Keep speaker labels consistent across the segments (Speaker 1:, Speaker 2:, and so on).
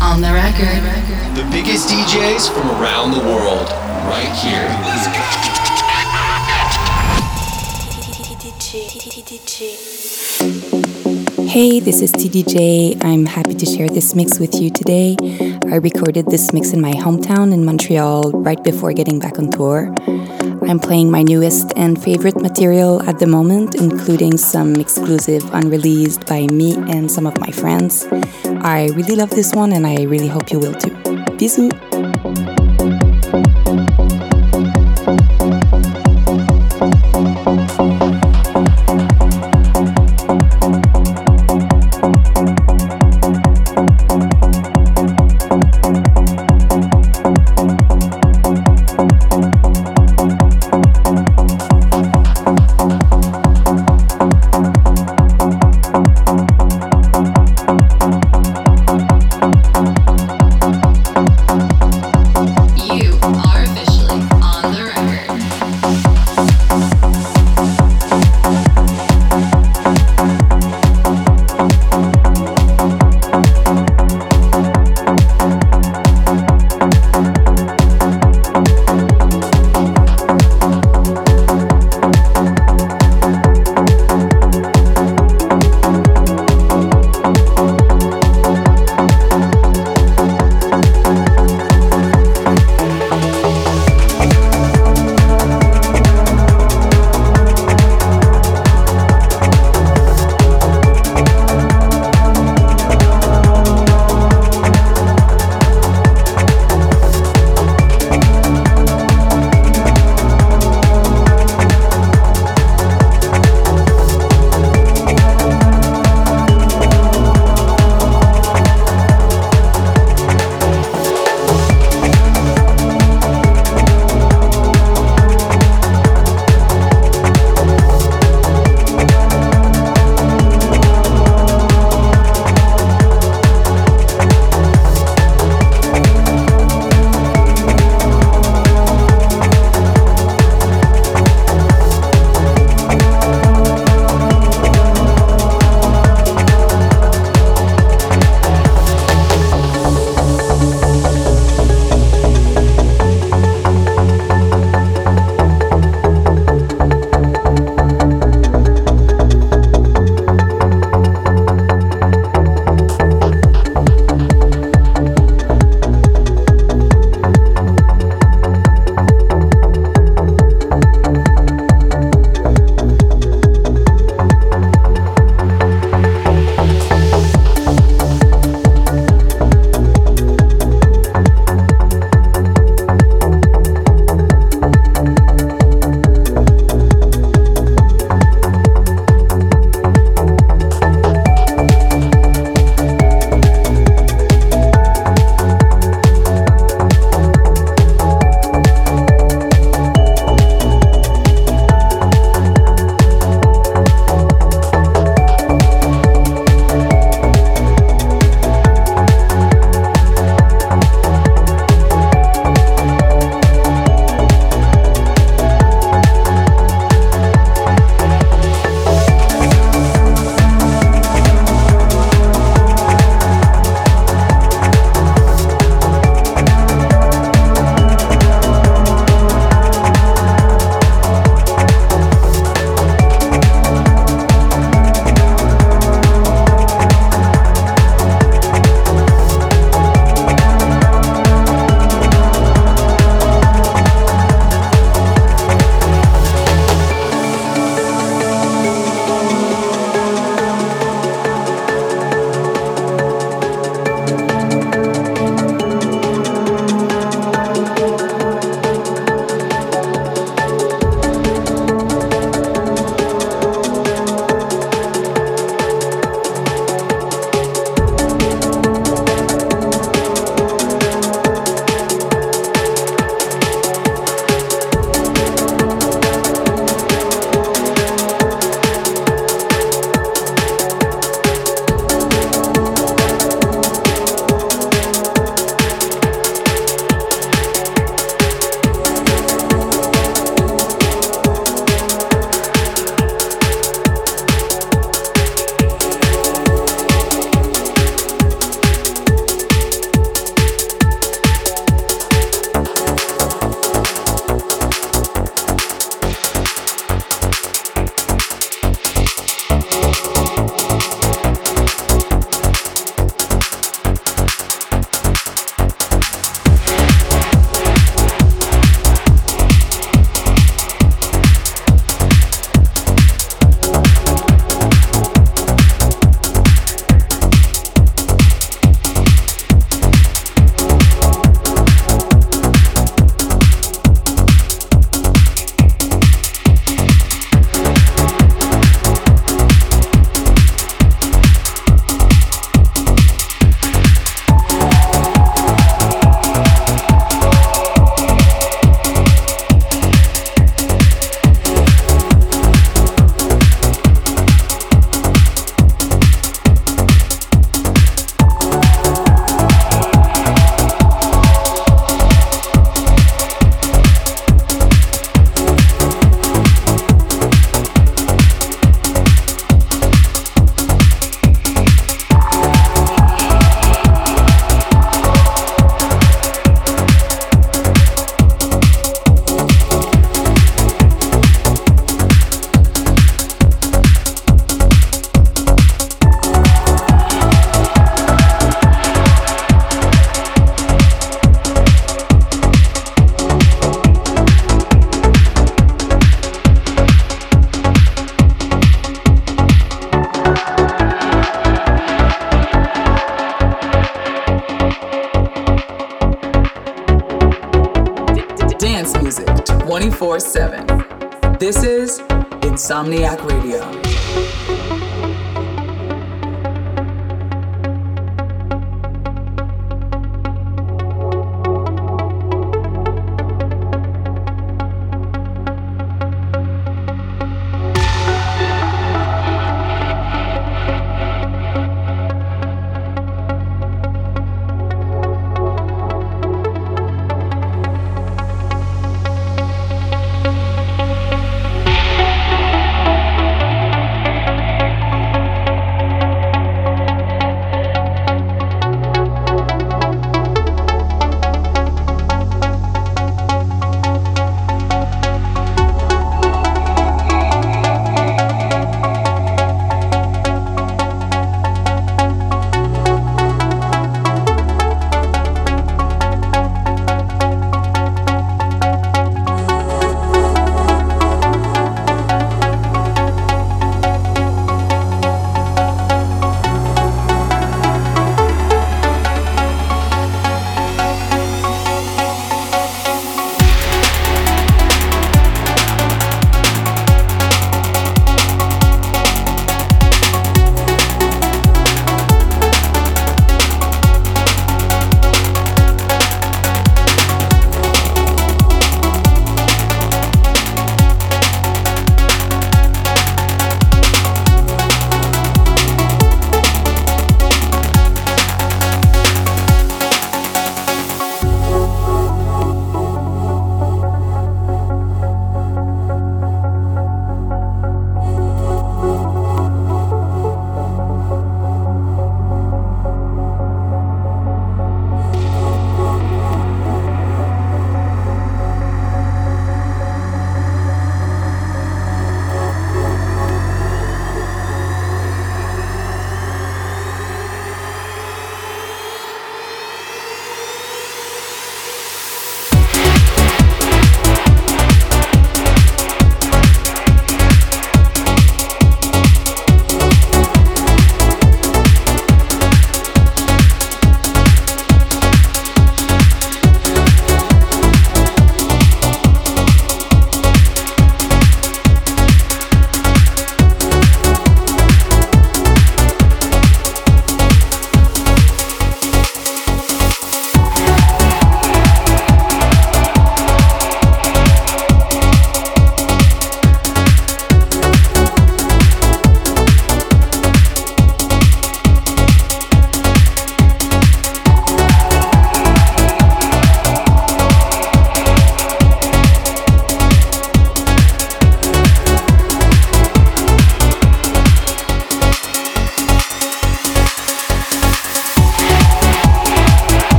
Speaker 1: on the record.
Speaker 2: The biggest DJs from around the world, right here.
Speaker 3: Hey, this is TDJ. I'm happy to share this mix with you today. I recorded this mix in my hometown in Montreal right before getting back on tour. I'm playing my newest and favorite material at the moment, including some exclusive unreleased by me and some of my friends. I really love this one and I really hope you will too. Bisous!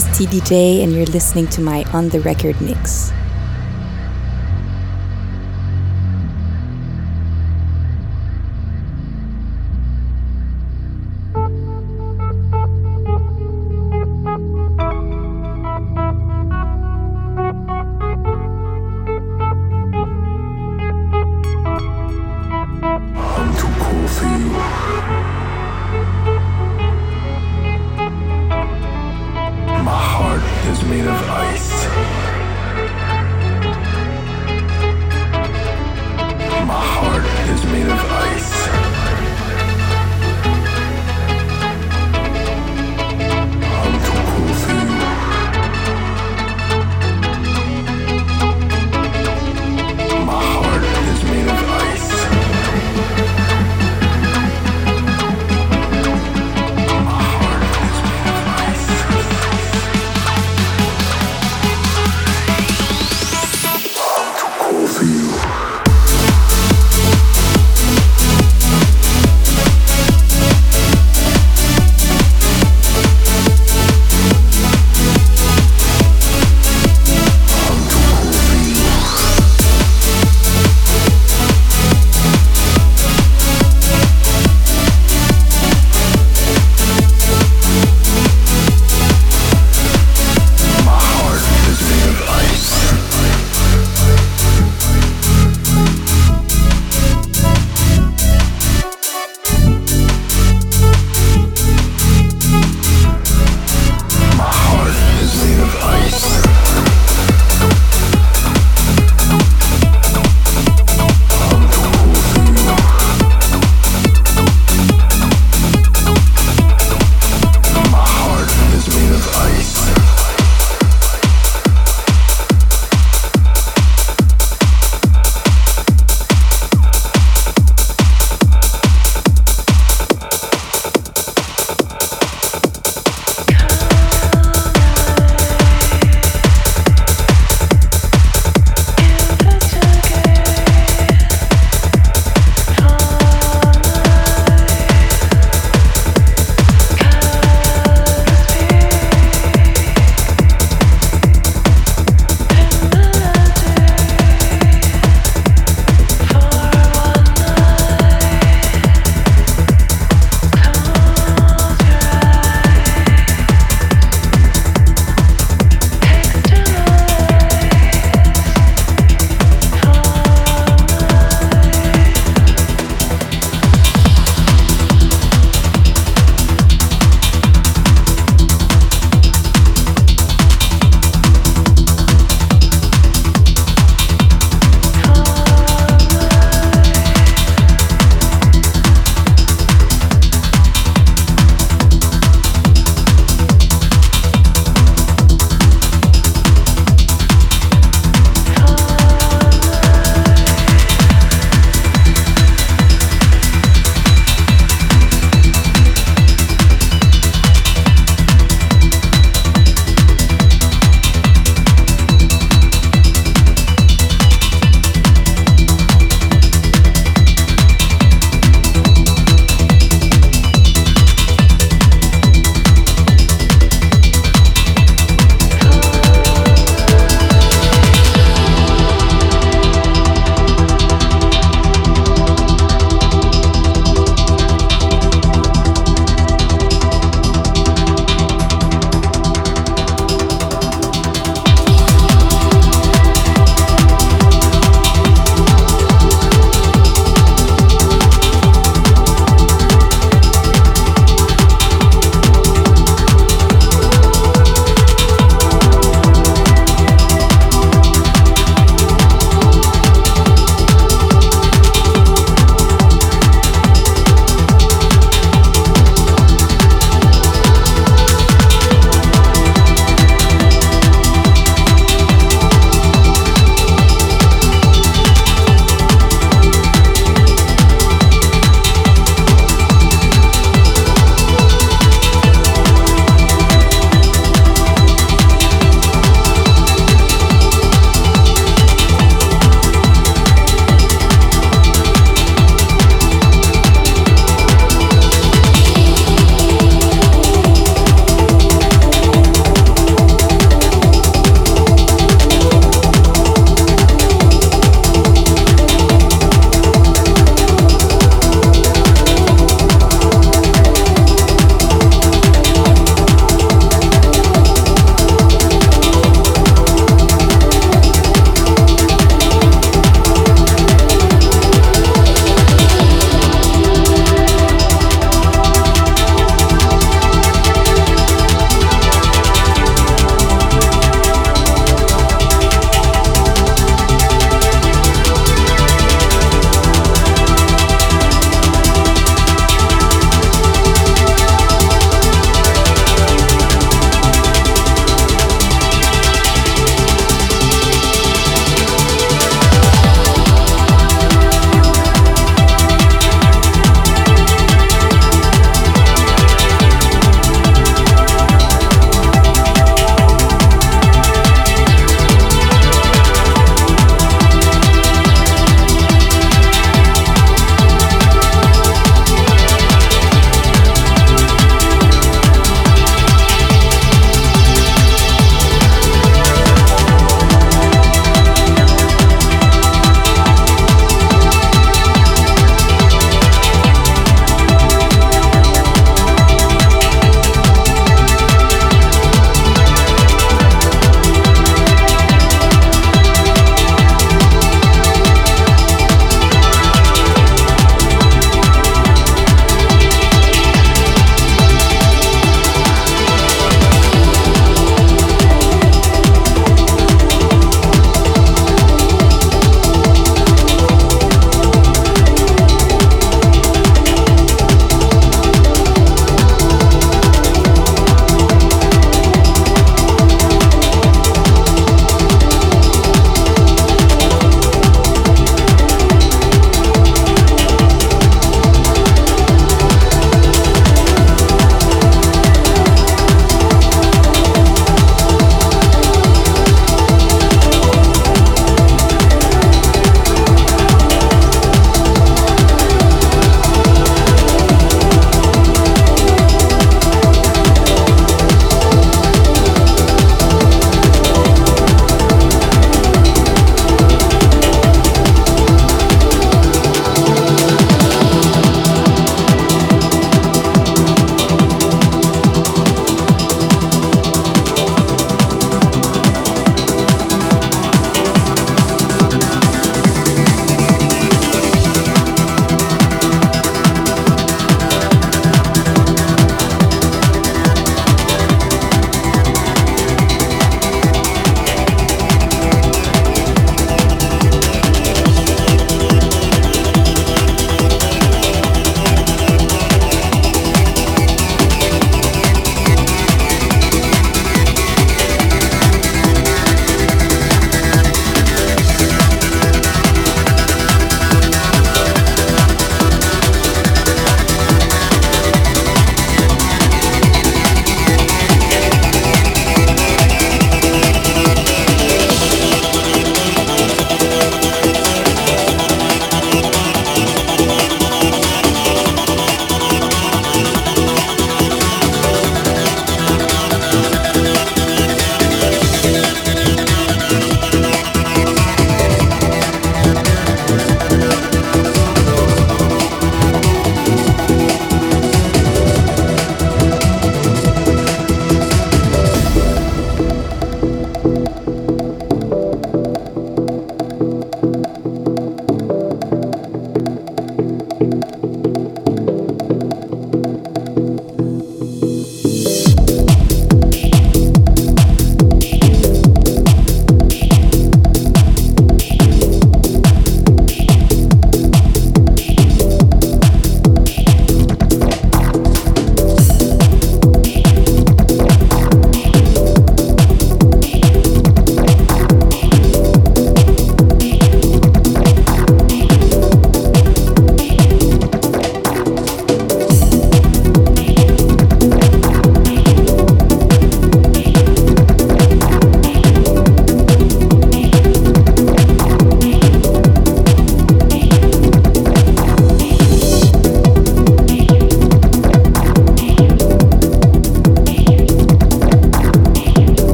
Speaker 1: Is
Speaker 3: TDJ, and you're listening to my On the Record mix.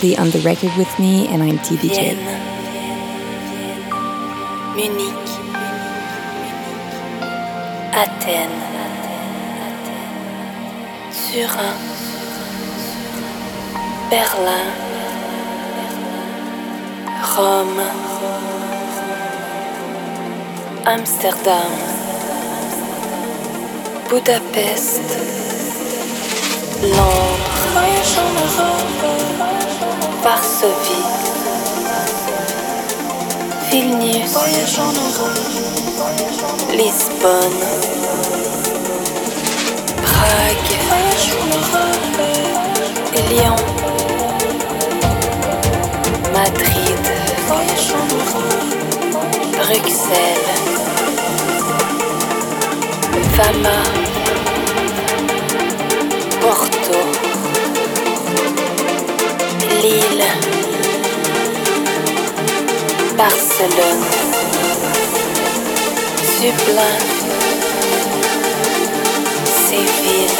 Speaker 4: On the record with me, and I'm TDJ.
Speaker 5: Munich, Athènes, Turin, Berlin, Rome, Amsterdam, Budapest, Londres, Lisbonne, Prague, Lyon, Madrid, Bruxelles, Fama, Barcelone, Dublin, Séville,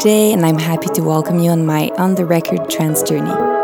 Speaker 4: DDJ, and I'm happy to welcome you on my On the Record trance journey.